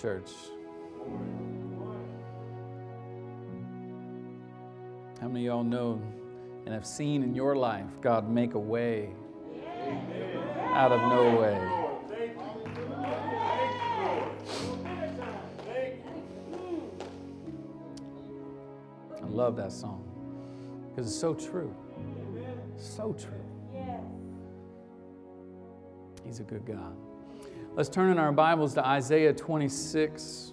Church. How many of y'all know and have seen in your life God make a way out of no way? I love that song because it's so true. So true. He's a good God. Let's turn in our Bibles to Isaiah 26.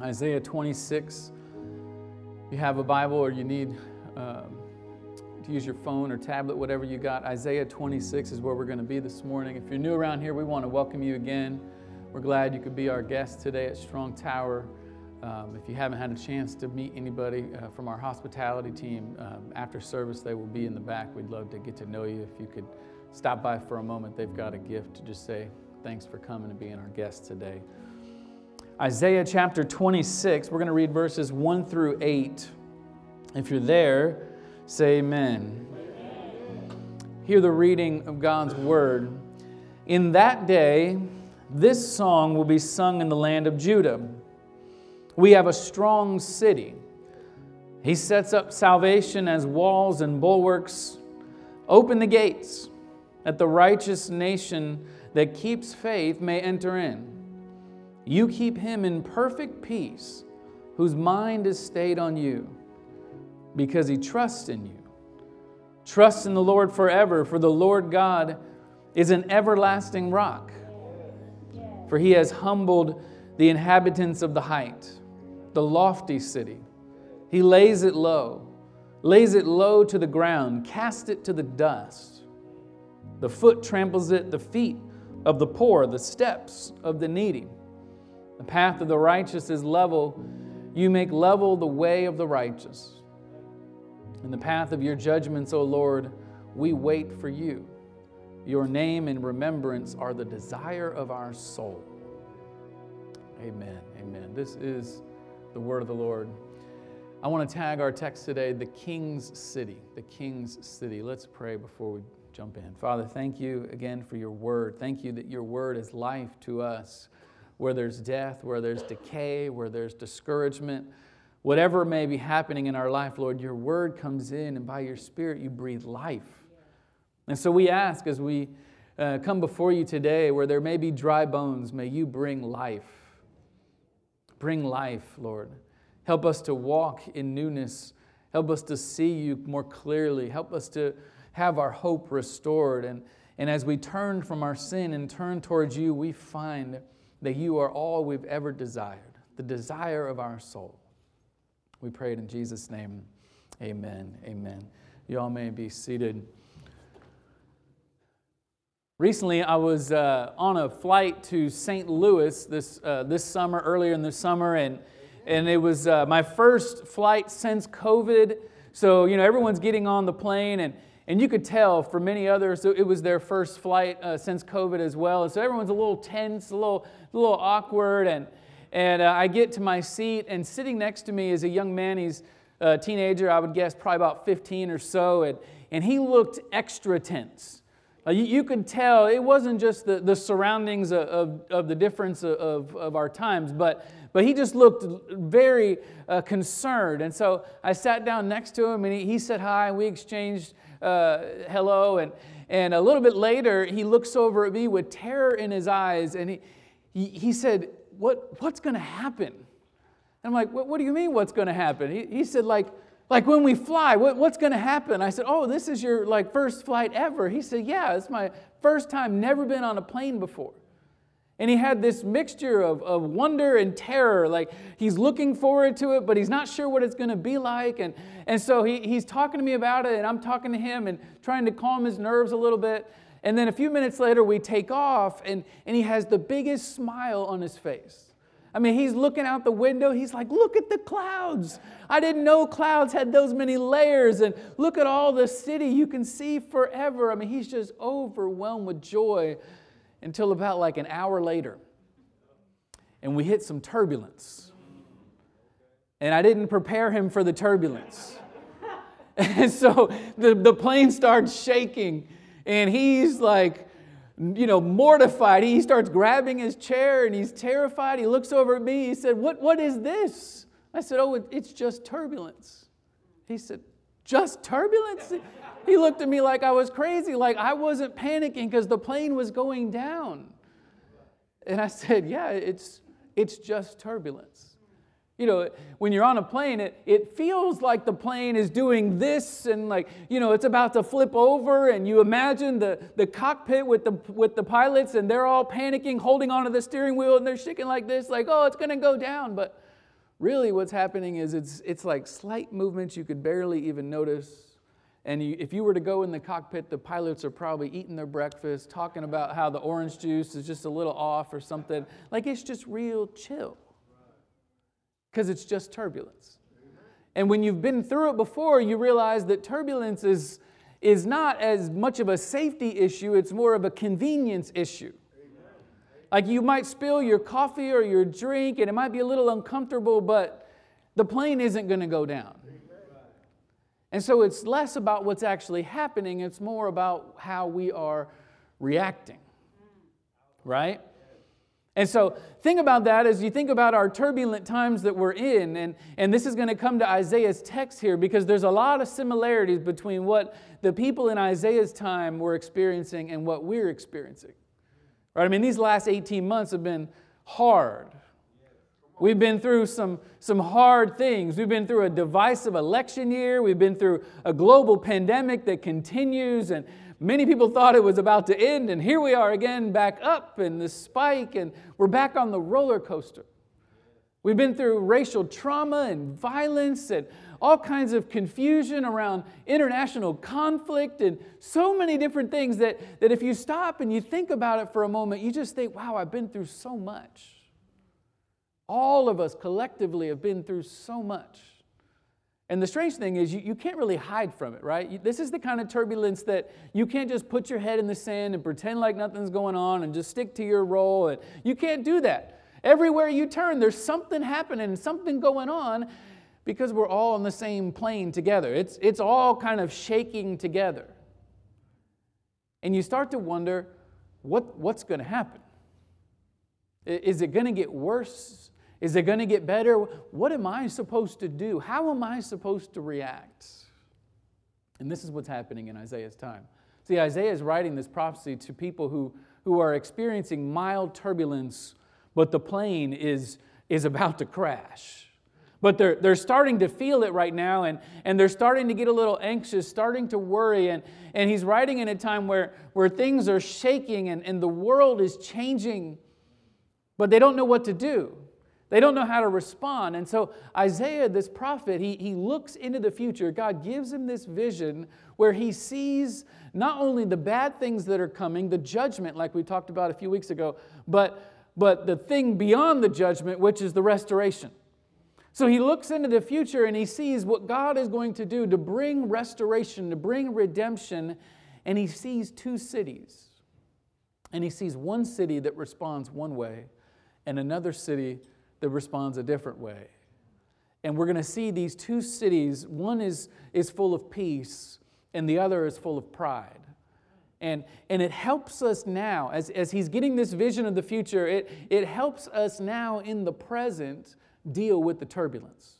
Isaiah 26. If you have a Bible or you need um, to use your phone or tablet, whatever you got, Isaiah 26 is where we're going to be this morning. If you're new around here, we want to welcome you again. We're glad you could be our guest today at Strong Tower. Um, if you haven't had a chance to meet anybody uh, from our hospitality team um, after service, they will be in the back. We'd love to get to know you. If you could stop by for a moment, they've got a gift to just say thanks for coming and being our guest today. Isaiah chapter 26, we're going to read verses 1 through 8. If you're there, say amen. amen. Hear the reading of God's word. In that day, this song will be sung in the land of Judah. We have a strong city. He sets up salvation as walls and bulwarks. Open the gates, that the righteous nation that keeps faith may enter in. You keep him in perfect peace, whose mind is stayed on you, because he trusts in you. Trust in the Lord forever, for the Lord God is an everlasting rock. For he has humbled the inhabitants of the height the lofty city. He lays it low, lays it low to the ground, cast it to the dust. The foot tramples it, the feet of the poor, the steps of the needy. The path of the righteous is level. You make level the way of the righteous. In the path of your judgments, O Lord, we wait for you. Your name and remembrance are the desire of our soul. Amen. Amen. This is the word of the Lord. I want to tag our text today, the King's City. The King's City. Let's pray before we jump in. Father, thank you again for your word. Thank you that your word is life to us. Where there's death, where there's decay, where there's discouragement, whatever may be happening in our life, Lord, your word comes in and by your spirit you breathe life. And so we ask as we uh, come before you today, where there may be dry bones, may you bring life. Bring life, Lord. Help us to walk in newness. Help us to see you more clearly. Help us to have our hope restored. And, and as we turn from our sin and turn towards you, we find that you are all we've ever desired, the desire of our soul. We pray it in Jesus' name. Amen. Amen. You all may be seated. Recently, I was uh, on a flight to St. Louis this, uh, this summer, earlier in the summer, and, and it was uh, my first flight since COVID. So, you know, everyone's getting on the plane, and, and you could tell for many others it was their first flight uh, since COVID as well. And so everyone's a little tense, a little, a little awkward. And, and uh, I get to my seat, and sitting next to me is a young man. He's a teenager, I would guess probably about 15 or so, and, and he looked extra tense. Uh, you, you, could tell it wasn't just the, the surroundings of, of, of the difference of, of our times, but, but he just looked very uh, concerned. And so I sat down next to him and he, he said hi, and we exchanged uh, hello. And, and a little bit later, he looks over at me with terror in his eyes and he, he, he said, what, What's going to happen? And I'm like, What, what do you mean, what's going to happen? He, he said, like, like when we fly, what, what's going to happen? I said, Oh, this is your like first flight ever. He said, Yeah, it's my first time, never been on a plane before. And he had this mixture of, of wonder and terror. Like he's looking forward to it, but he's not sure what it's going to be like. And, and so he, he's talking to me about it, and I'm talking to him and trying to calm his nerves a little bit. And then a few minutes later, we take off, and, and he has the biggest smile on his face. I mean, he's looking out the window. He's like, look at the clouds. I didn't know clouds had those many layers. And look at all the city you can see forever. I mean, he's just overwhelmed with joy until about like an hour later. And we hit some turbulence. And I didn't prepare him for the turbulence. And so the, the plane starts shaking. And he's like, you know, mortified. He starts grabbing his chair and he's terrified. He looks over at me. He said, What, what is this? I said, Oh, it's just turbulence. He said, Just turbulence? He looked at me like I was crazy, like I wasn't panicking because the plane was going down. And I said, Yeah, it's, it's just turbulence. You know, when you're on a plane, it, it feels like the plane is doing this and like, you know, it's about to flip over, and you imagine the, the cockpit with the, with the pilots, and they're all panicking, holding onto the steering wheel, and they're shaking like this, like, oh, it's gonna go down. But really, what's happening is it's, it's like slight movements you could barely even notice. And you, if you were to go in the cockpit, the pilots are probably eating their breakfast, talking about how the orange juice is just a little off or something. Like it's just real chill because it's just turbulence. And when you've been through it before, you realize that turbulence is, is not as much of a safety issue, it's more of a convenience issue. Like you might spill your coffee or your drink, and it might be a little uncomfortable, but the plane isn't going to go down. And so it's less about what's actually happening, it's more about how we are reacting. Right? And so, think about that as you think about our turbulent times that we're in. And, and this is going to come to Isaiah's text here because there's a lot of similarities between what the people in Isaiah's time were experiencing and what we're experiencing. Right? I mean, these last 18 months have been hard. We've been through some, some hard things. We've been through a divisive election year. We've been through a global pandemic that continues. And Many people thought it was about to end, and here we are again back up in the spike, and we're back on the roller coaster. We've been through racial trauma and violence and all kinds of confusion around international conflict and so many different things that, that if you stop and you think about it for a moment, you just think, wow, I've been through so much. All of us collectively have been through so much. And the strange thing is, you, you can't really hide from it, right? This is the kind of turbulence that you can't just put your head in the sand and pretend like nothing's going on and just stick to your role. And you can't do that. Everywhere you turn, there's something happening, something going on, because we're all on the same plane together. It's, it's all kind of shaking together. And you start to wonder what, what's going to happen? Is it going to get worse? Is it going to get better? What am I supposed to do? How am I supposed to react? And this is what's happening in Isaiah's time. See, Isaiah is writing this prophecy to people who, who are experiencing mild turbulence, but the plane is, is about to crash. But they're, they're starting to feel it right now, and, and they're starting to get a little anxious, starting to worry. And, and he's writing in a time where, where things are shaking and, and the world is changing, but they don't know what to do. They don't know how to respond. And so Isaiah, this prophet, he, he looks into the future. God gives him this vision where he sees not only the bad things that are coming, the judgment, like we talked about a few weeks ago, but, but the thing beyond the judgment, which is the restoration. So he looks into the future and he sees what God is going to do to bring restoration, to bring redemption, and he sees two cities. And he sees one city that responds one way and another city that responds a different way. And we're going to see these two cities one is, is full of peace, and the other is full of pride. And, and it helps us now, as, as he's getting this vision of the future, it, it helps us now in the present deal with the turbulence.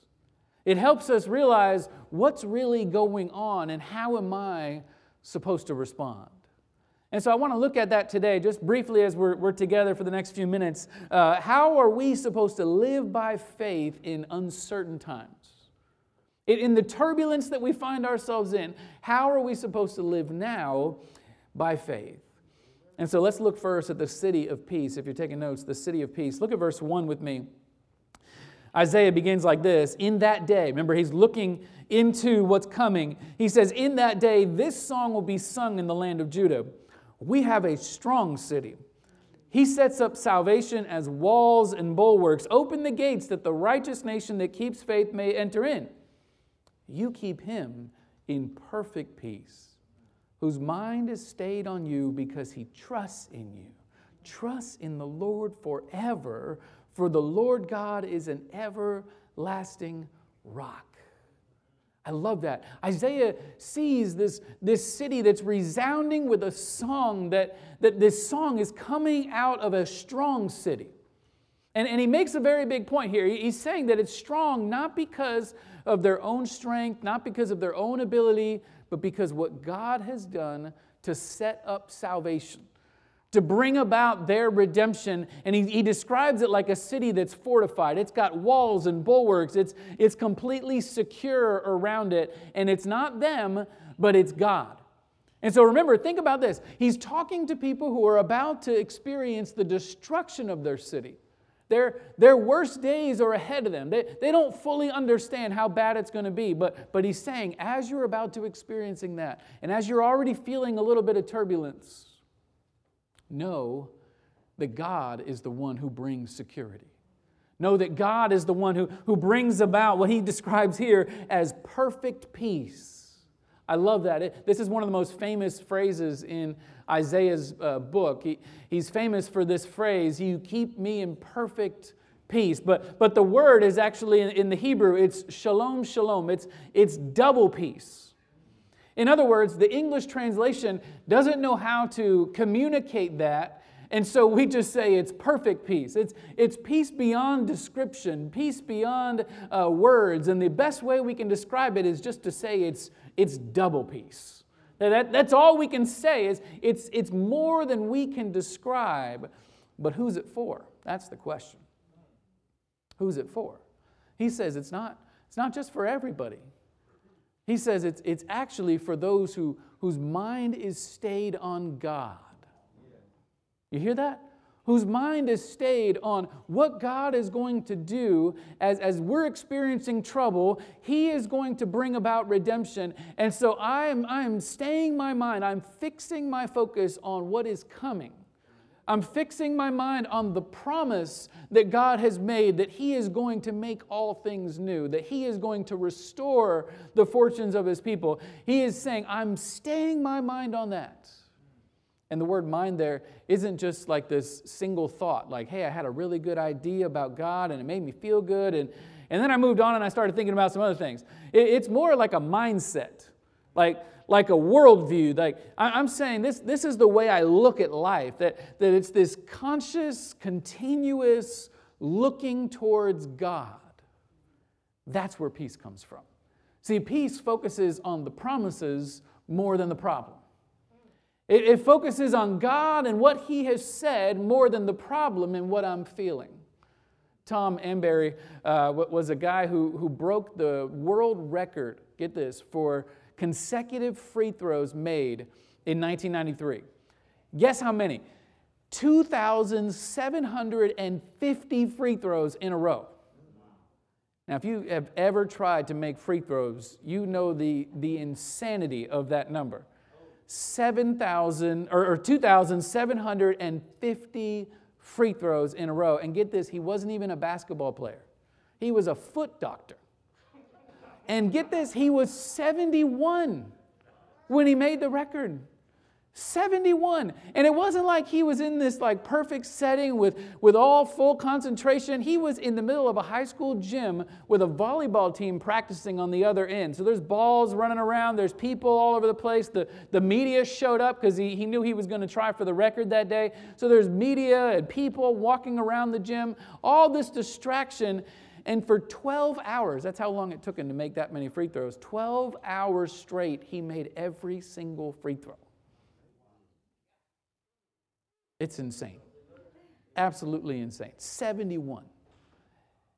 It helps us realize what's really going on and how am I supposed to respond. And so I want to look at that today, just briefly as we're, we're together for the next few minutes. Uh, how are we supposed to live by faith in uncertain times? In, in the turbulence that we find ourselves in, how are we supposed to live now by faith? And so let's look first at the city of peace. If you're taking notes, the city of peace. Look at verse 1 with me. Isaiah begins like this In that day, remember, he's looking into what's coming. He says, In that day, this song will be sung in the land of Judah we have a strong city. He sets up salvation as walls and bulwarks. Open the gates that the righteous nation that keeps faith may enter in. You keep him in perfect peace, whose mind is stayed on you because he trusts in you. Trust in the Lord forever, for the Lord God is an everlasting rock. I love that. Isaiah sees this, this city that's resounding with a song, that, that this song is coming out of a strong city. And, and he makes a very big point here. He's saying that it's strong not because of their own strength, not because of their own ability, but because what God has done to set up salvation to bring about their redemption. And he, he describes it like a city that's fortified. It's got walls and bulwarks, it's, it's completely secure around it. And it's not them, but it's God. And so remember, think about this. He's talking to people who are about to experience the destruction of their city. Their, their worst days are ahead of them. They, they don't fully understand how bad it's going to be. But, but he's saying, as you're about to experiencing that, and as you're already feeling a little bit of turbulence, Know that God is the one who brings security. Know that God is the one who, who brings about what he describes here as perfect peace. I love that. It, this is one of the most famous phrases in Isaiah's uh, book. He, he's famous for this phrase, You keep me in perfect peace. But, but the word is actually in, in the Hebrew, it's shalom, shalom. It's, it's double peace. In other words, the English translation doesn't know how to communicate that, and so we just say it's perfect peace. It's, it's peace beyond description, peace beyond uh, words, and the best way we can describe it is just to say it's, it's double peace. That, that's all we can say is it's, it's more than we can describe, but who's it for? That's the question. Who's it for? He says it's not, it's not just for everybody. He says it's, it's actually for those who, whose mind is stayed on God. You hear that? Whose mind is stayed on what God is going to do as, as we're experiencing trouble. He is going to bring about redemption. And so I'm, I'm staying my mind, I'm fixing my focus on what is coming. I'm fixing my mind on the promise that God has made that He is going to make all things new, that He is going to restore the fortunes of His people. He is saying, I'm staying my mind on that. And the word mind there isn't just like this single thought, like, hey, I had a really good idea about God and it made me feel good. And, and then I moved on and I started thinking about some other things. It, it's more like a mindset. Like, like a worldview. Like I'm saying this, this is the way I look at life, that, that it's this conscious, continuous looking towards God. That's where peace comes from. See, peace focuses on the promises more than the problem. It, it focuses on God and what He has said more than the problem and what I'm feeling. Tom Amberry uh, was a guy who, who broke the world record, get this, for consecutive free throws made in 1993. Guess how many? 2,750 free throws in a row. Now, if you have ever tried to make free throws, you know the, the insanity of that number. 7,000 or, or 2,750 free throws in a row. And get this, he wasn't even a basketball player, he was a foot doctor. And get this, he was 71 when he made the record. 71 and it wasn't like he was in this like perfect setting with with all full concentration. He was in the middle of a high school gym with a volleyball team practicing on the other end. So there's balls running around there's people all over the place. The, the media showed up because he, he knew he was going to try for the record that day. So there's media and people walking around the gym. All this distraction and for 12 hours, that's how long it took him to make that many free throws. 12 hours straight, he made every single free throw. It's insane. Absolutely insane. 71.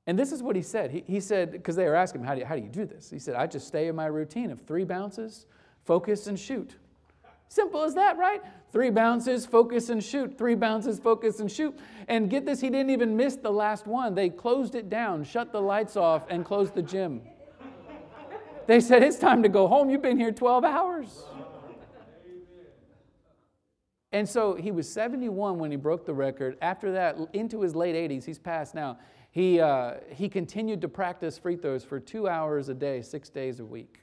And this is what he said. He, he said, because they were asking him, how do, you, how do you do this? He said, I just stay in my routine of three bounces, focus, and shoot. Simple as that, right? Three bounces, focus and shoot. Three bounces, focus and shoot. And get this, he didn't even miss the last one. They closed it down, shut the lights off, and closed the gym. They said, It's time to go home. You've been here 12 hours. And so he was 71 when he broke the record. After that, into his late 80s, he's passed now. He, uh, he continued to practice free throws for two hours a day, six days a week.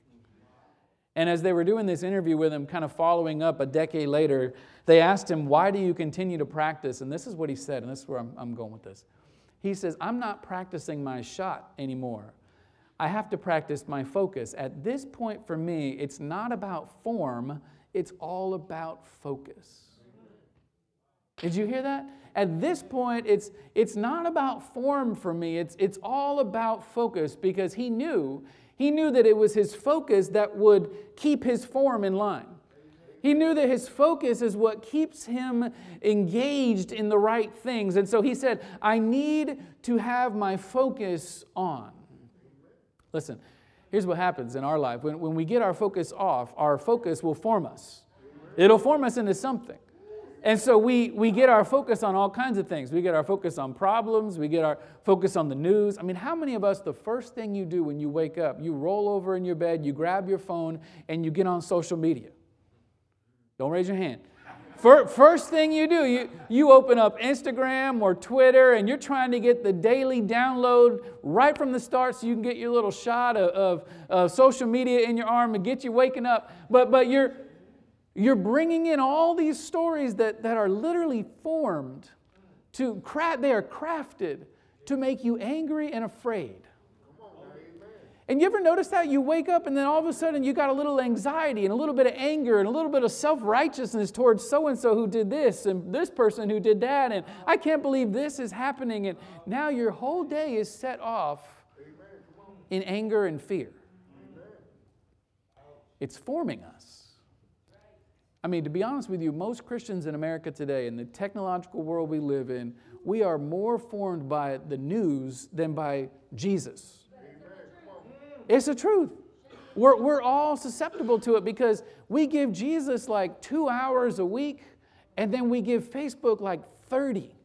And as they were doing this interview with him, kind of following up a decade later, they asked him, Why do you continue to practice? And this is what he said, and this is where I'm, I'm going with this. He says, I'm not practicing my shot anymore. I have to practice my focus. At this point for me, it's not about form, it's all about focus. Did you hear that? At this point, it's, it's not about form for me, it's, it's all about focus because he knew, he knew that it was his focus that would keep his form in line. He knew that his focus is what keeps him engaged in the right things. And so he said, I need to have my focus on. Listen, here's what happens in our life. When, when we get our focus off, our focus will form us, it'll form us into something. And so we, we get our focus on all kinds of things. We get our focus on problems. We get our focus on the news. I mean, how many of us, the first thing you do when you wake up, you roll over in your bed, you grab your phone, and you get on social media? Don't raise your hand. First thing you do, you, you open up Instagram or Twitter and you're trying to get the daily download right from the start so you can get your little shot of, of, of social media in your arm and get you waking up. But, but you're, you're bringing in all these stories that, that are literally formed to craft, they are crafted to make you angry and afraid. And you ever notice that? You wake up and then all of a sudden you got a little anxiety and a little bit of anger and a little bit of self righteousness towards so and so who did this and this person who did that. And I can't believe this is happening. And now your whole day is set off in anger and fear. It's forming us. I mean, to be honest with you, most Christians in America today, in the technological world we live in, we are more formed by the news than by Jesus. It's the truth. We're, we're all susceptible to it because we give Jesus like two hours a week and then we give Facebook like 30.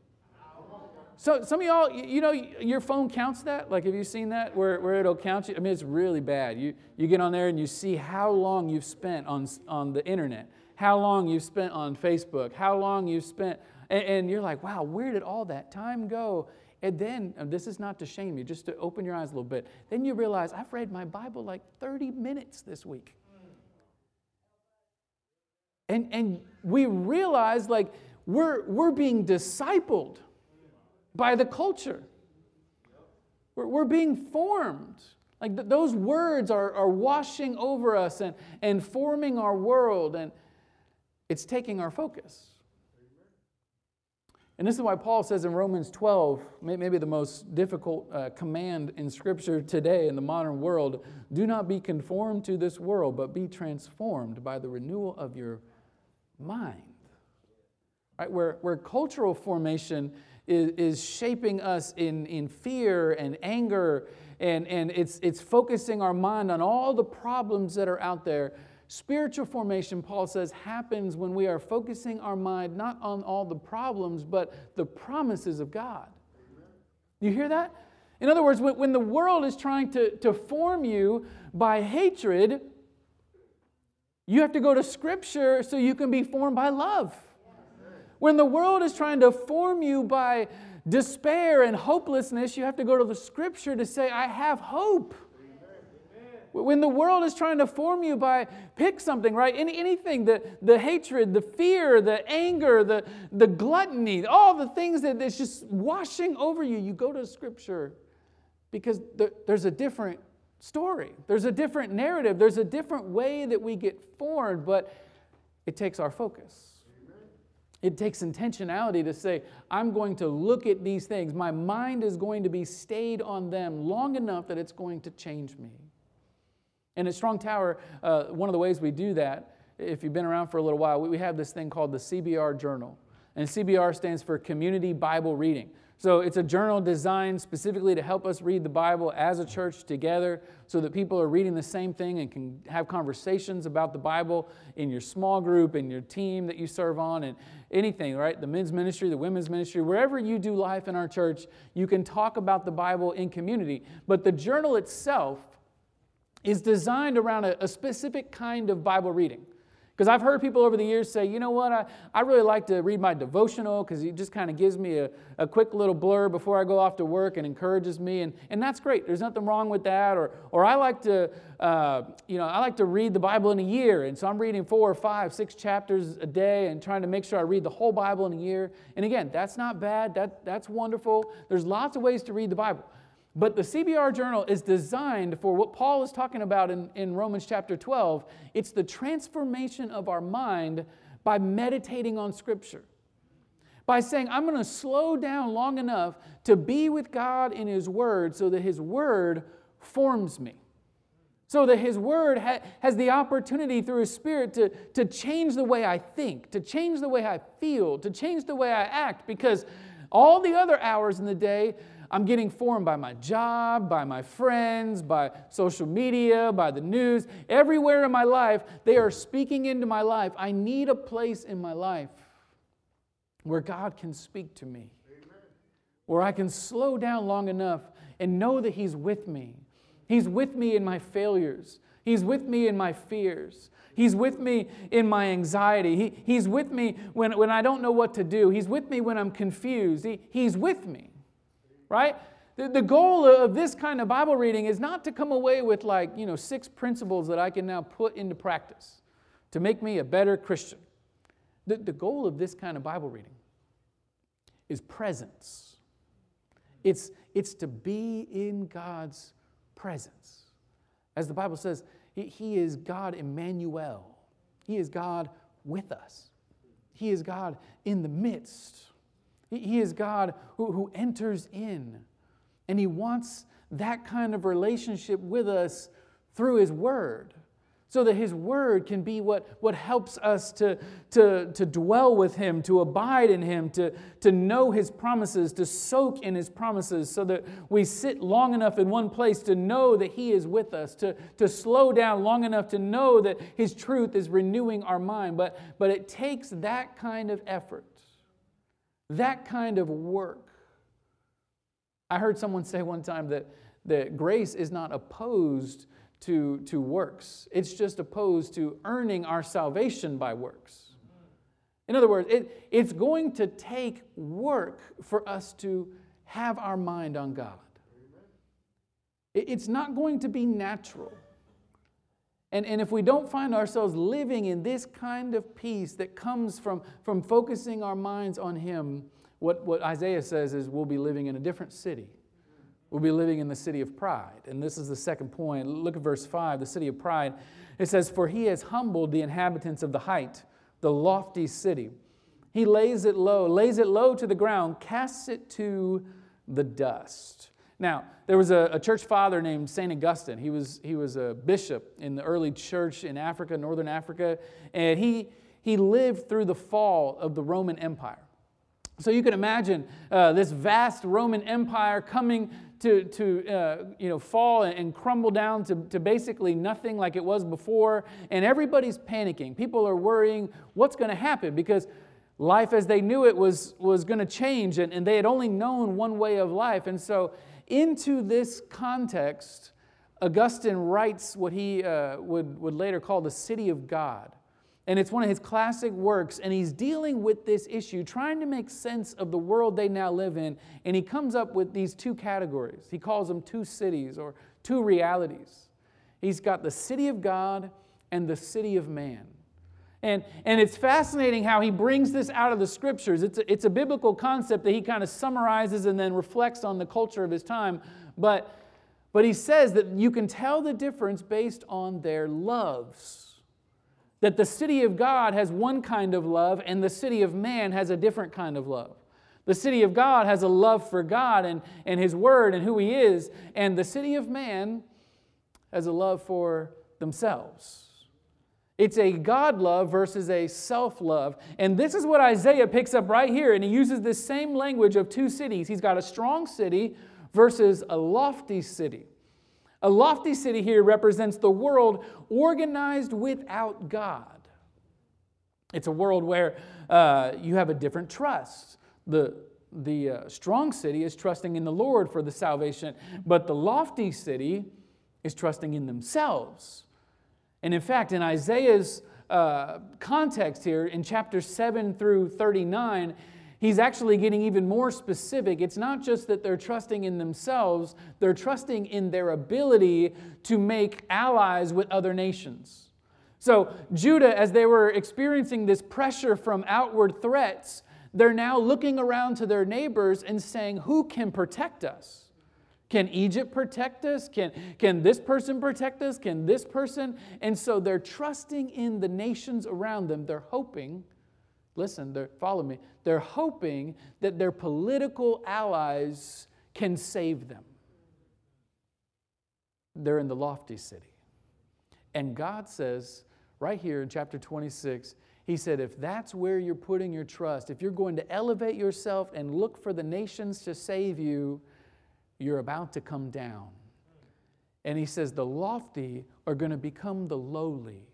So some of y'all, you know, your phone counts that. Like, have you seen that where, where it'll count you? I mean, it's really bad. You, you get on there and you see how long you've spent on, on the internet, how long you've spent on Facebook, how long you've spent, and, and you're like, wow, where did all that time go? And then, and this is not to shame you, just to open your eyes a little bit. Then you realize, I've read my Bible like 30 minutes this week. And, and we realize like we're, we're being discipled by the culture. We're, we're being formed. Like th- those words are, are washing over us and, and forming our world, and it's taking our focus. And this is why Paul says in Romans 12, maybe the most difficult uh, command in Scripture today in the modern world do not be conformed to this world, but be transformed by the renewal of your mind. Right? Where, where cultural formation is, is shaping us in, in fear and anger, and, and it's, it's focusing our mind on all the problems that are out there Spiritual formation, Paul says, happens when we are focusing our mind not on all the problems, but the promises of God. You hear that? In other words, when the world is trying to, to form you by hatred, you have to go to Scripture so you can be formed by love. When the world is trying to form you by despair and hopelessness, you have to go to the Scripture to say, I have hope. When the world is trying to form you by pick something, right? Any, anything, the, the hatred, the fear, the anger, the, the gluttony, all the things that is just washing over you, you go to Scripture because there, there's a different story. There's a different narrative. There's a different way that we get formed, but it takes our focus. It takes intentionality to say, I'm going to look at these things. My mind is going to be stayed on them long enough that it's going to change me. And at Strong Tower, uh, one of the ways we do that, if you've been around for a little while, we have this thing called the CBR Journal. And CBR stands for Community Bible Reading. So it's a journal designed specifically to help us read the Bible as a church together so that people are reading the same thing and can have conversations about the Bible in your small group, in your team that you serve on, and anything, right? The men's ministry, the women's ministry, wherever you do life in our church, you can talk about the Bible in community. But the journal itself is designed around a, a specific kind of Bible reading. Because I've heard people over the years say, you know what, I, I really like to read my devotional because it just kind of gives me a, a quick little blur before I go off to work and encourages me. And, and that's great. There's nothing wrong with that. Or, or I like to, uh, you know, I like to read the Bible in a year. And so I'm reading four or five, six chapters a day and trying to make sure I read the whole Bible in a year. And again, that's not bad. That, that's wonderful. There's lots of ways to read the Bible. But the CBR journal is designed for what Paul is talking about in, in Romans chapter 12. It's the transformation of our mind by meditating on Scripture. By saying, I'm going to slow down long enough to be with God in His Word so that His Word forms me. So that His Word ha- has the opportunity through His Spirit to, to change the way I think, to change the way I feel, to change the way I act, because all the other hours in the day, I'm getting formed by my job, by my friends, by social media, by the news. Everywhere in my life, they are speaking into my life. I need a place in my life where God can speak to me, where I can slow down long enough and know that He's with me. He's with me in my failures, He's with me in my fears. He's with me in my anxiety. He, he's with me when, when I don't know what to do. He's with me when I'm confused. He, he's with me right? The, the goal of this kind of Bible reading is not to come away with like, you know, six principles that I can now put into practice to make me a better Christian. The, the goal of this kind of Bible reading is presence. It's, it's to be in God's presence. As the Bible says, he, he is God Emmanuel. He is God with us. He is God in the midst. He is God who, who enters in, and He wants that kind of relationship with us through His Word. So that His Word can be what, what helps us to, to, to dwell with Him, to abide in Him, to, to know His promises, to soak in His promises, so that we sit long enough in one place to know that He is with us, to, to slow down long enough to know that His truth is renewing our mind. But, but it takes that kind of effort that kind of work. I heard someone say one time that, that grace is not opposed to, to works, it's just opposed to earning our salvation by works. In other words, it, it's going to take work for us to have our mind on God. It, it's not going to be natural. And, and if we don't find ourselves living in this kind of peace that comes from, from focusing our minds on Him, what, what Isaiah says is we'll be living in a different city. We'll be living in the city of pride. And this is the second point. Look at verse 5, the city of pride. It says, For he has humbled the inhabitants of the height, the lofty city. He lays it low, lays it low to the ground, casts it to the dust. Now, there was a, a, church father named St. Augustine. He was, he was a bishop in the early church in Africa, northern Africa, and he, he lived through the fall of the Roman Empire. So you can imagine uh, this vast Roman Empire coming to, to uh, you know, fall and crumble down to, to basically nothing like it was before, and everybody's panicking. People are worrying what's going to happen because life as they knew it was, was going to change, and, and they had only known one way of life. And so into this context, Augustine writes what he uh, would, would later call the city of God. And it's one of his classic works, and he's dealing with this issue, trying to make sense of the world they now live in. And he comes up with these two categories. He calls them two cities or two realities. He's got the city of God and the city of man. And, and it's fascinating how he brings this out of the scriptures. It's a, it's a biblical concept that he kind of summarizes and then reflects on the culture of his time. But, but he says that you can tell the difference based on their loves. That the city of God has one kind of love and the city of man has a different kind of love. The city of God has a love for God and, and His Word and who He is, and the city of man has a love for themselves. It's a God love versus a self love. And this is what Isaiah picks up right here. And he uses this same language of two cities. He's got a strong city versus a lofty city. A lofty city here represents the world organized without God. It's a world where uh, you have a different trust. The, the uh, strong city is trusting in the Lord for the salvation, but the lofty city is trusting in themselves and in fact, in Isaiah's uh, context here, in chapter 7 through 39, he's actually getting even more specific. It's not just that they're trusting in themselves, they're trusting in their ability to make allies with other nations. So, Judah, as they were experiencing this pressure from outward threats, they're now looking around to their neighbors and saying, Who can protect us? Can Egypt protect us? Can, can this person protect us? Can this person? And so they're trusting in the nations around them. They're hoping, listen, they're, follow me, they're hoping that their political allies can save them. They're in the lofty city. And God says, right here in chapter 26, He said, if that's where you're putting your trust, if you're going to elevate yourself and look for the nations to save you, you're about to come down. And he says, the lofty are going to become the lowly.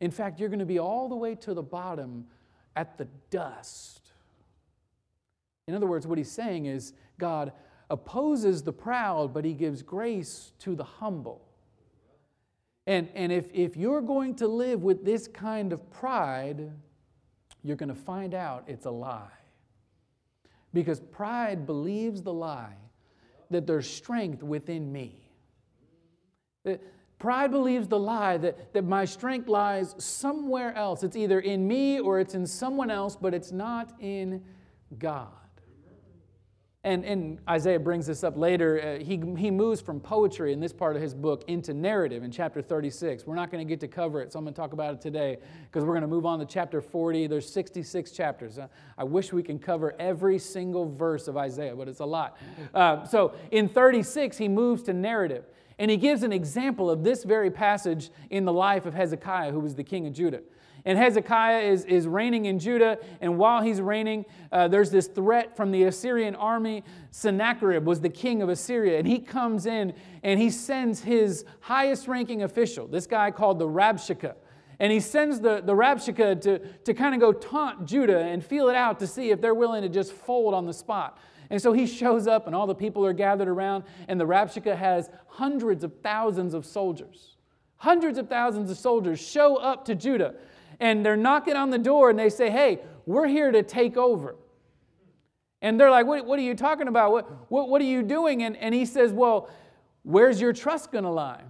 In fact, you're going to be all the way to the bottom at the dust. In other words, what he's saying is God opposes the proud, but he gives grace to the humble. And, and if, if you're going to live with this kind of pride, you're going to find out it's a lie. Because pride believes the lie that there's strength within me. Uh, pride believes the lie that, that my strength lies somewhere else. It's either in me or it's in someone else, but it's not in God. And, and Isaiah brings this up later. Uh, he, he moves from poetry in this part of his book into narrative in chapter 36. We're not going to get to cover it, so I'm going to talk about it today because we're going to move on to chapter 40. There's 66 chapters. Uh, I wish we can cover every single verse of Isaiah, but it's a lot. Uh, so in 36, he moves to narrative. And he gives an example of this very passage in the life of Hezekiah, who was the king of Judah. And Hezekiah is, is reigning in Judah, and while he's reigning, uh, there's this threat from the Assyrian army. Sennacherib was the king of Assyria, and he comes in and he sends his highest ranking official, this guy called the Rabshakeh. And he sends the, the Rabshakeh to, to kind of go taunt Judah and feel it out to see if they're willing to just fold on the spot. And so he shows up, and all the people are gathered around, and the Rabshakeh has hundreds of thousands of soldiers. Hundreds of thousands of soldiers show up to Judah and they're knocking on the door and they say, Hey, we're here to take over. And they're like, What, what are you talking about? What, what, what are you doing? And, and he says, Well, where's your trust going to lie?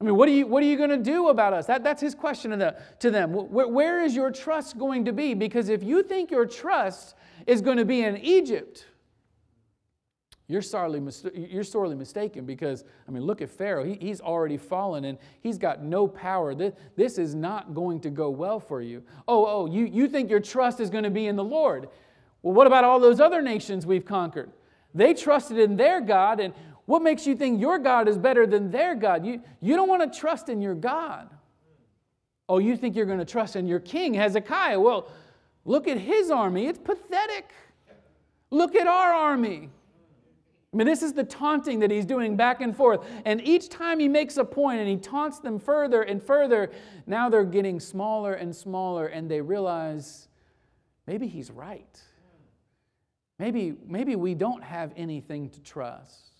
I mean, what are you, what are you going to do about us? That, that's his question to, the, to them. Where, where is your trust going to be? Because if you think your trust is going to be in Egypt, you're sorely, you're sorely mistaken because, I mean, look at Pharaoh. He, he's already fallen and he's got no power. This, this is not going to go well for you. Oh, oh, you, you think your trust is going to be in the Lord. Well, what about all those other nations we've conquered? They trusted in their God, and what makes you think your God is better than their God? You, you don't want to trust in your God. Oh, you think you're going to trust in your king, Hezekiah? Well, look at his army. It's pathetic. Look at our army. I mean, this is the taunting that he's doing back and forth. And each time he makes a point and he taunts them further and further, now they're getting smaller and smaller, and they realize maybe he's right. Maybe, maybe we don't have anything to trust.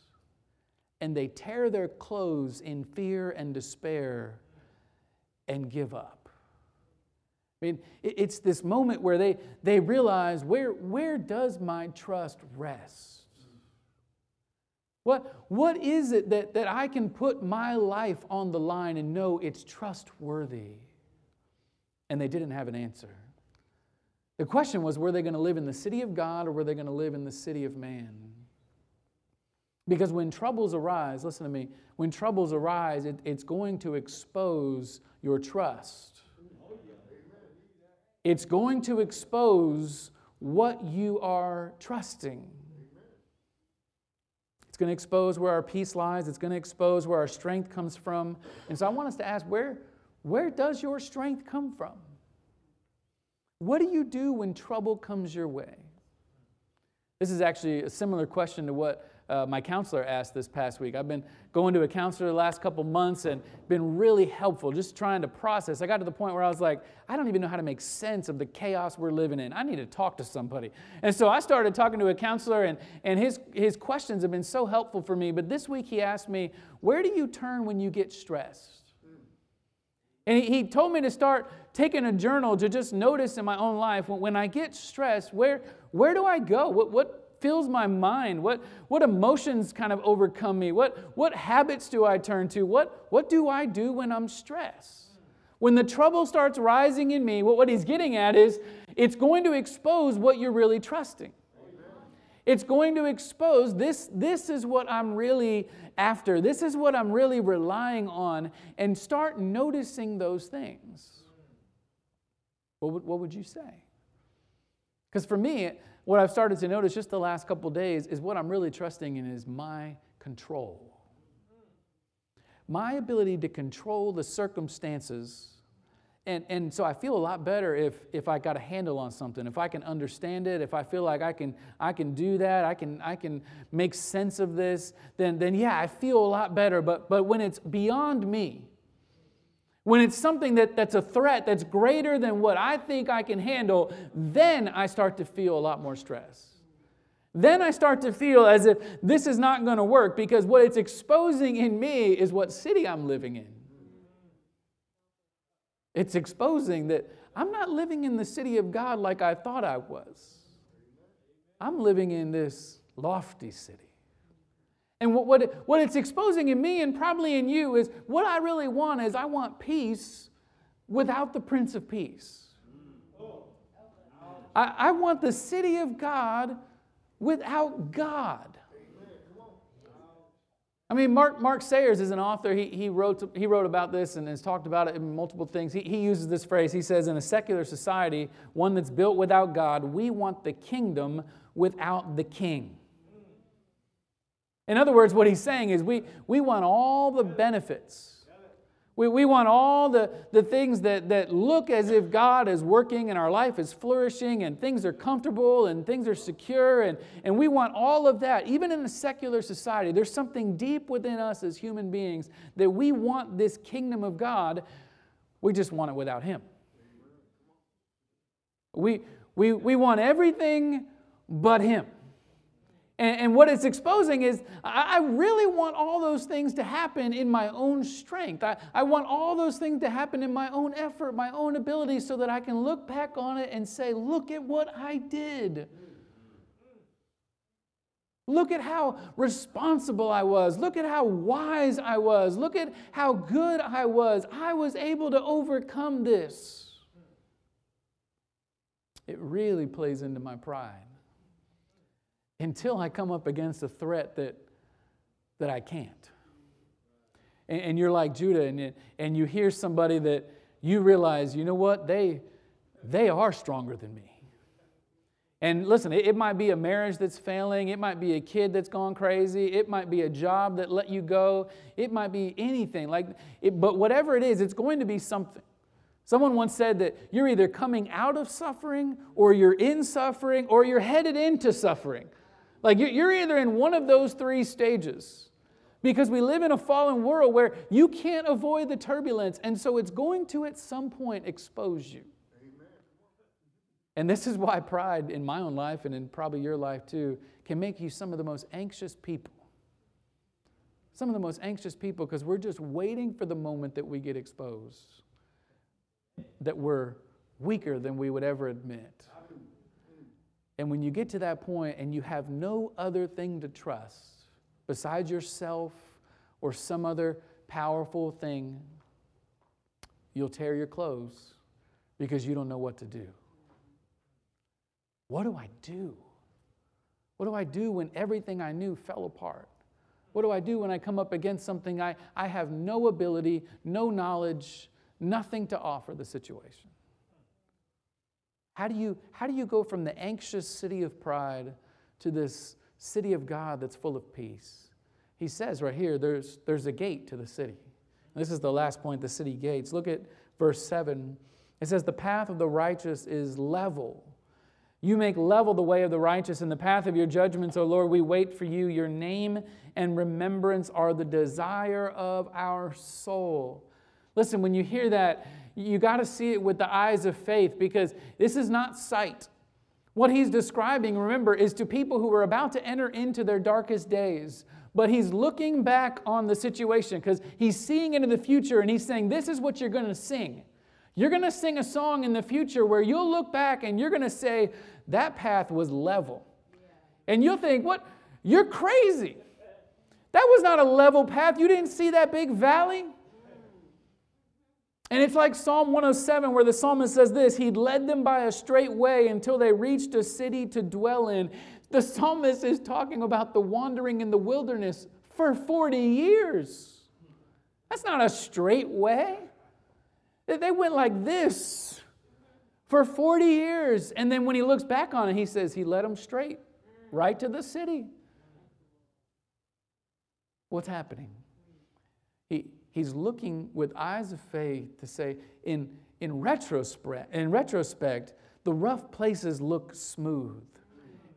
And they tear their clothes in fear and despair and give up. I mean, it's this moment where they, they realize where, where does my trust rest? What, what is it that, that I can put my life on the line and know it's trustworthy? And they didn't have an answer. The question was were they going to live in the city of God or were they going to live in the city of man? Because when troubles arise, listen to me, when troubles arise, it, it's going to expose your trust. It's going to expose what you are trusting. It's going to expose where our peace lies. It's going to expose where our strength comes from. And so I want us to ask where, where does your strength come from? What do you do when trouble comes your way? This is actually a similar question to what uh, my counselor asked this past week. I've been going to a counselor the last couple months and been really helpful, just trying to process. I got to the point where I was like, I don't even know how to make sense of the chaos we're living in. I need to talk to somebody. And so I started talking to a counselor, and, and his, his questions have been so helpful for me. But this week he asked me, Where do you turn when you get stressed? And he, he told me to start taking a journal to just notice in my own life when, when I get stressed, where, where do I go? What, what, fills my mind? What, what emotions kind of overcome me? What, what habits do I turn to? What, what do I do when I'm stressed? When the trouble starts rising in me, what, what he's getting at is it's going to expose what you're really trusting. It's going to expose this, this is what I'm really after. This is what I'm really relying on. And start noticing those things. What would, what would you say? Because for me, what I've started to notice just the last couple days is what I'm really trusting in is my control. My ability to control the circumstances and, and so I feel a lot better if, if I got a handle on something, if I can understand it, if I feel like I can, I can do that, I can, I can make sense of this, then, then yeah, I feel a lot better. But, but when it's beyond me, when it's something that, that's a threat that's greater than what I think I can handle, then I start to feel a lot more stress. Then I start to feel as if this is not going to work because what it's exposing in me is what city I'm living in. It's exposing that I'm not living in the city of God like I thought I was. I'm living in this lofty city. And what, what, what it's exposing in me and probably in you is what I really want is I want peace without the Prince of Peace. I, I want the city of God without God. I mean, Mark, Mark Sayers is an author. He, he, wrote, he wrote about this and has talked about it in multiple things. He, he uses this phrase. He says, In a secular society, one that's built without God, we want the kingdom without the king. In other words, what he's saying is we, we want all the benefits we, we want all the, the things that, that look as if God is working and our life is flourishing and things are comfortable and things are secure. And, and we want all of that. Even in a secular society, there's something deep within us as human beings that we want this kingdom of God. We just want it without Him. We, we, we want everything but Him. And, and what it's exposing is I, I, really want all those things to happen in my own strength. I, I want all those things to happen in my own effort, my own ability, so that I can look back on it and say, look at what I did. Look at how responsible I was. Look at how wise I was. Look at how good I was. I was able to overcome this. It really plays into my pride until I come up against a threat that, that I can't. And, and you're like Judah, and, you, and you hear somebody that you realize, you know what, they, they are stronger than me. And listen, it, it might be a marriage that's failing. It might be a kid that's gone crazy. It might be a job that let you go. It might be anything. Like, it, but whatever it is, it's going to be something. Someone once said that you're either coming out of suffering, or you're in suffering, or you're headed into suffering. Like you're either in one of those three stages because we live in a fallen world where you can't avoid the turbulence, and so it's going to at some point expose you. And this is why pride in my own life and in probably your life too can make you some of the most anxious people. Some of the most anxious people because we're just waiting for the moment that we get exposed, that we're weaker than we would ever admit. And when you get to that point and you have no other thing to trust besides yourself or some other powerful thing, you'll tear your clothes because you don't know what to do. What do I do? What do I do when everything I knew fell apart? What do I do when I come up against something I, I have no ability, no knowledge, nothing to offer the situation? How do you, how do you go from the anxious city of pride to this city of God that's full of peace? He says right here, there's, there's a gate to the city. This is the last point, the city gates. Look at verse 7. It says, The path of the righteous is level. You make level the way of the righteous, and the path of your judgments, O Lord, we wait for you. Your name and remembrance are the desire of our soul. Listen, when you hear that, you got to see it with the eyes of faith because this is not sight. What he's describing, remember, is to people who are about to enter into their darkest days. But he's looking back on the situation because he's seeing into the future and he's saying, This is what you're going to sing. You're going to sing a song in the future where you'll look back and you're going to say, That path was level. And you'll think, What? You're crazy. That was not a level path. You didn't see that big valley. And it's like Psalm 107, where the psalmist says this He led them by a straight way until they reached a city to dwell in. The psalmist is talking about the wandering in the wilderness for 40 years. That's not a straight way. They went like this for 40 years. And then when he looks back on it, he says he led them straight right to the city. What's happening? He, he's looking with eyes of faith to say, in, in, retrospect, in retrospect, the rough places look smooth.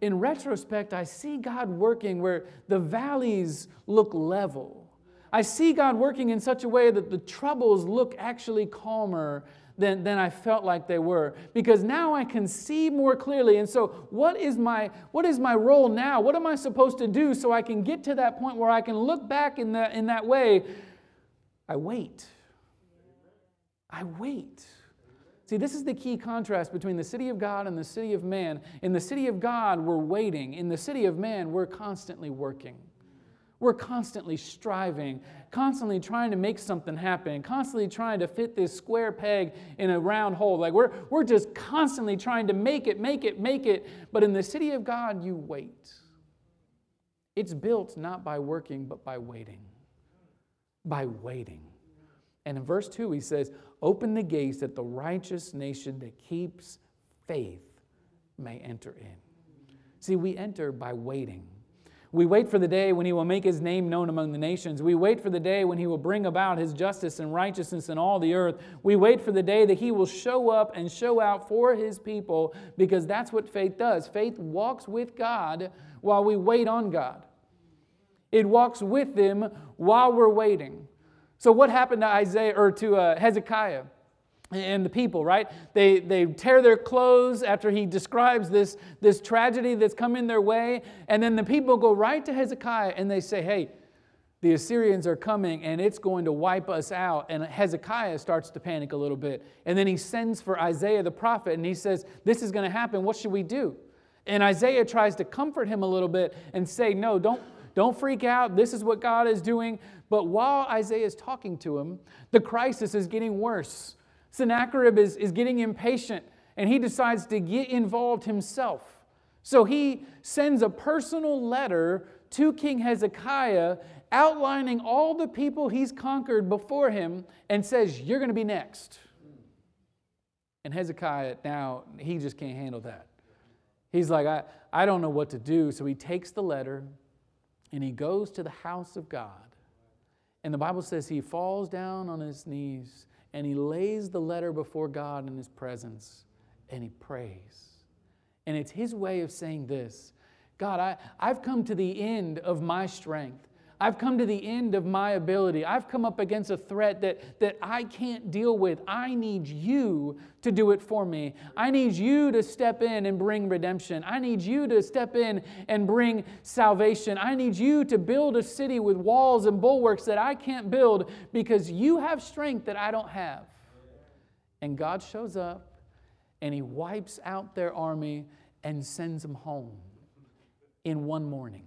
In retrospect, I see God working where the valleys look level. I see God working in such a way that the troubles look actually calmer than, than I felt like they were because now I can see more clearly. And so, what is, my, what is my role now? What am I supposed to do so I can get to that point where I can look back in that, in that way? I wait. I wait. See, this is the key contrast between the city of God and the city of man. In the city of God, we're waiting. In the city of man, we're constantly working. We're constantly striving, constantly trying to make something happen, constantly trying to fit this square peg in a round hole. Like we're, we're just constantly trying to make it, make it, make it. But in the city of God, you wait. It's built not by working, but by waiting. By waiting. And in verse 2, he says, Open the gates that the righteous nation that keeps faith may enter in. See, we enter by waiting. We wait for the day when he will make his name known among the nations. We wait for the day when he will bring about his justice and righteousness in all the earth. We wait for the day that he will show up and show out for his people because that's what faith does. Faith walks with God while we wait on God, it walks with them while we're waiting. So, what happened to Isaiah or to uh, Hezekiah? and the people, right? They, they tear their clothes after he describes this, this tragedy that's come in their way. And then the people go right to Hezekiah and they say, Hey, the Assyrians are coming and it's going to wipe us out. And Hezekiah starts to panic a little bit. And then he sends for Isaiah the prophet and he says, This is going to happen. What should we do? And Isaiah tries to comfort him a little bit and say, No, don't, don't freak out. This is what God is doing. But while Isaiah is talking to him, the crisis is getting worse. Sennacherib is, is getting impatient and he decides to get involved himself. So he sends a personal letter to King Hezekiah outlining all the people he's conquered before him and says, You're going to be next. And Hezekiah now, he just can't handle that. He's like, I, I don't know what to do. So he takes the letter and he goes to the house of God. And the Bible says he falls down on his knees and he lays the letter before God in his presence and he prays. And it's his way of saying this God, I, I've come to the end of my strength. I've come to the end of my ability. I've come up against a threat that, that I can't deal with. I need you to do it for me. I need you to step in and bring redemption. I need you to step in and bring salvation. I need you to build a city with walls and bulwarks that I can't build because you have strength that I don't have. And God shows up and he wipes out their army and sends them home in one morning.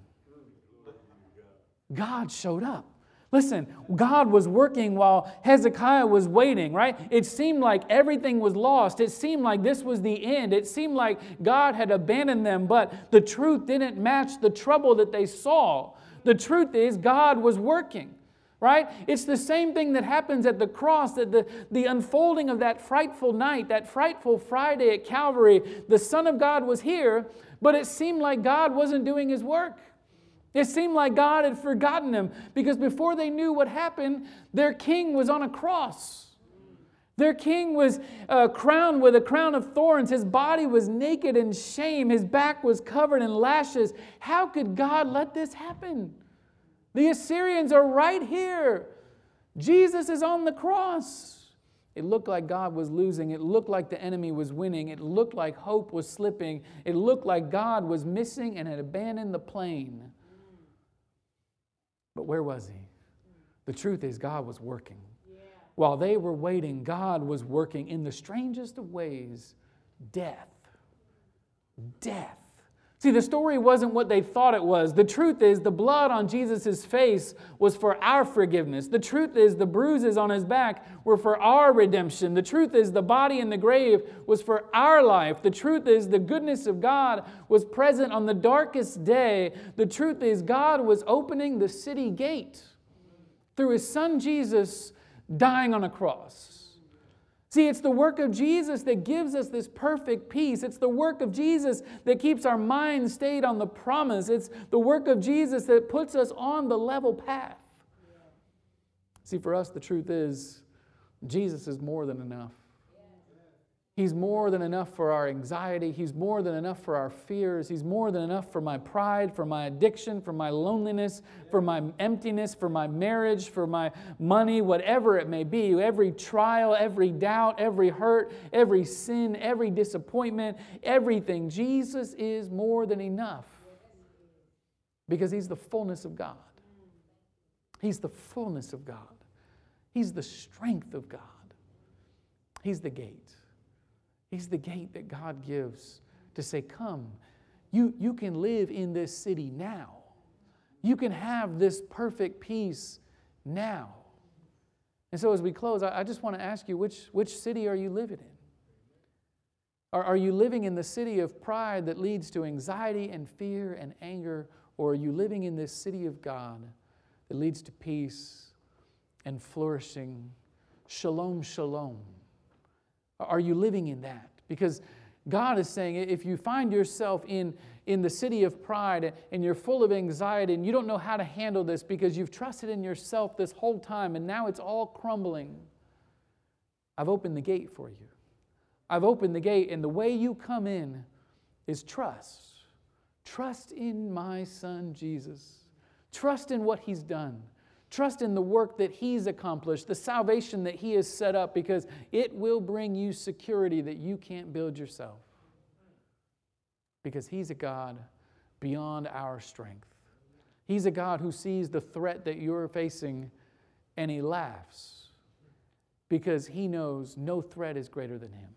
God showed up. Listen, God was working while Hezekiah was waiting, right? It seemed like everything was lost. It seemed like this was the end. It seemed like God had abandoned them, but the truth didn't match the trouble that they saw. The truth is, God was working, right? It's the same thing that happens at the cross, that the, the unfolding of that frightful night, that frightful Friday at Calvary. The Son of God was here, but it seemed like God wasn't doing his work. It seemed like God had forgotten them because before they knew what happened, their king was on a cross. Their king was uh, crowned with a crown of thorns. His body was naked in shame. His back was covered in lashes. How could God let this happen? The Assyrians are right here. Jesus is on the cross. It looked like God was losing. It looked like the enemy was winning. It looked like hope was slipping. It looked like God was missing and had abandoned the plane. But where was he? Mm. The truth is, God was working. While they were waiting, God was working in the strangest of ways. Death, death See, the story wasn't what they thought it was. The truth is, the blood on Jesus' face was for our forgiveness. The truth is, the bruises on his back were for our redemption. The truth is, the body in the grave was for our life. The truth is, the goodness of God was present on the darkest day. The truth is, God was opening the city gate through his son Jesus dying on a cross. See, it's the work of Jesus that gives us this perfect peace. It's the work of Jesus that keeps our mind stayed on the promise. It's the work of Jesus that puts us on the level path. See, for us, the truth is Jesus is more than enough. He's more than enough for our anxiety. He's more than enough for our fears. He's more than enough for my pride, for my addiction, for my loneliness, for my emptiness, for my marriage, for my money, whatever it may be. Every trial, every doubt, every hurt, every sin, every disappointment, everything. Jesus is more than enough because He's the fullness of God. He's the fullness of God. He's the strength of God. He's the gate. He's the gate that God gives to say, Come, you, you can live in this city now. You can have this perfect peace now. And so, as we close, I, I just want to ask you which, which city are you living in? Are, are you living in the city of pride that leads to anxiety and fear and anger? Or are you living in this city of God that leads to peace and flourishing? Shalom, shalom. Are you living in that? Because God is saying if you find yourself in, in the city of pride and you're full of anxiety and you don't know how to handle this because you've trusted in yourself this whole time and now it's all crumbling, I've opened the gate for you. I've opened the gate, and the way you come in is trust. Trust in my son Jesus. Trust in what he's done. Trust in the work that He's accomplished, the salvation that He has set up, because it will bring you security that you can't build yourself. Because He's a God beyond our strength. He's a God who sees the threat that you're facing and He laughs because He knows no threat is greater than Him.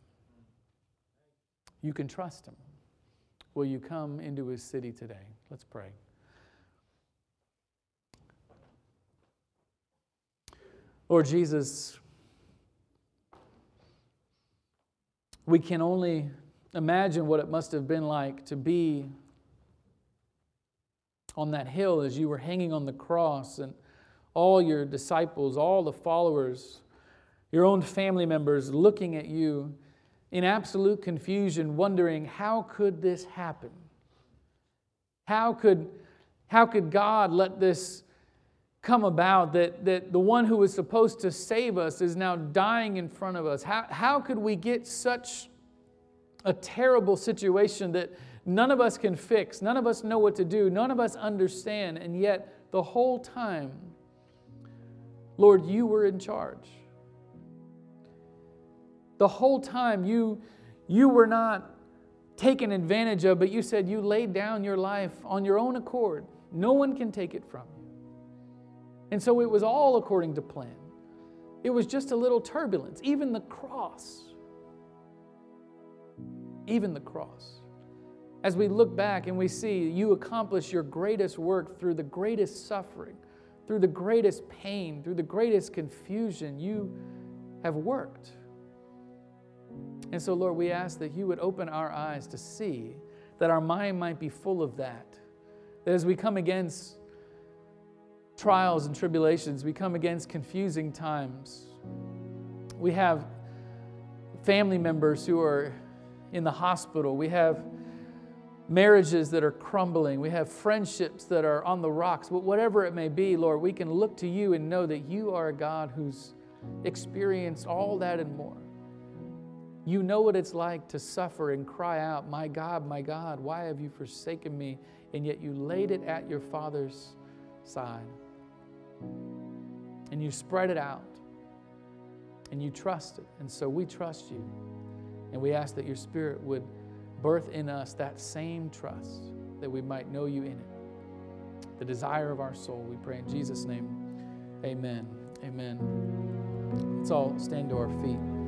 You can trust Him. Will you come into His city today? Let's pray. Lord Jesus, we can only imagine what it must have been like to be on that hill as you were hanging on the cross and all your disciples, all the followers, your own family members looking at you in absolute confusion, wondering, how could this happen? How could, how could God let this come about that, that the one who was supposed to save us is now dying in front of us? How, how could we get such a terrible situation that none of us can fix? None of us know what to do. None of us understand. And yet, the whole time, Lord, you were in charge. The whole time, you, you were not taken advantage of, but you said you laid down your life on your own accord. No one can take it from you. And so it was all according to plan. It was just a little turbulence. Even the cross, even the cross. As we look back and we see you accomplish your greatest work through the greatest suffering, through the greatest pain, through the greatest confusion, you have worked. And so, Lord, we ask that you would open our eyes to see that our mind might be full of that. That as we come against trials and tribulations, we come against confusing times. We have family members who are in the hospital. We have marriages that are crumbling. We have friendships that are on the rocks. But whatever it may be, Lord, we can look to you and know that you are a God who's experienced all that and more. You know what it's like to suffer and cry out, My God, my God, why have you forsaken me? And yet you laid it at your Father's side and you spread it out and you trust it. And so we trust you. And we ask that your Spirit would birth in us that same trust that we might know you in it. The desire of our soul, we pray in Jesus' name. Amen. Amen. Let's all stand to our feet.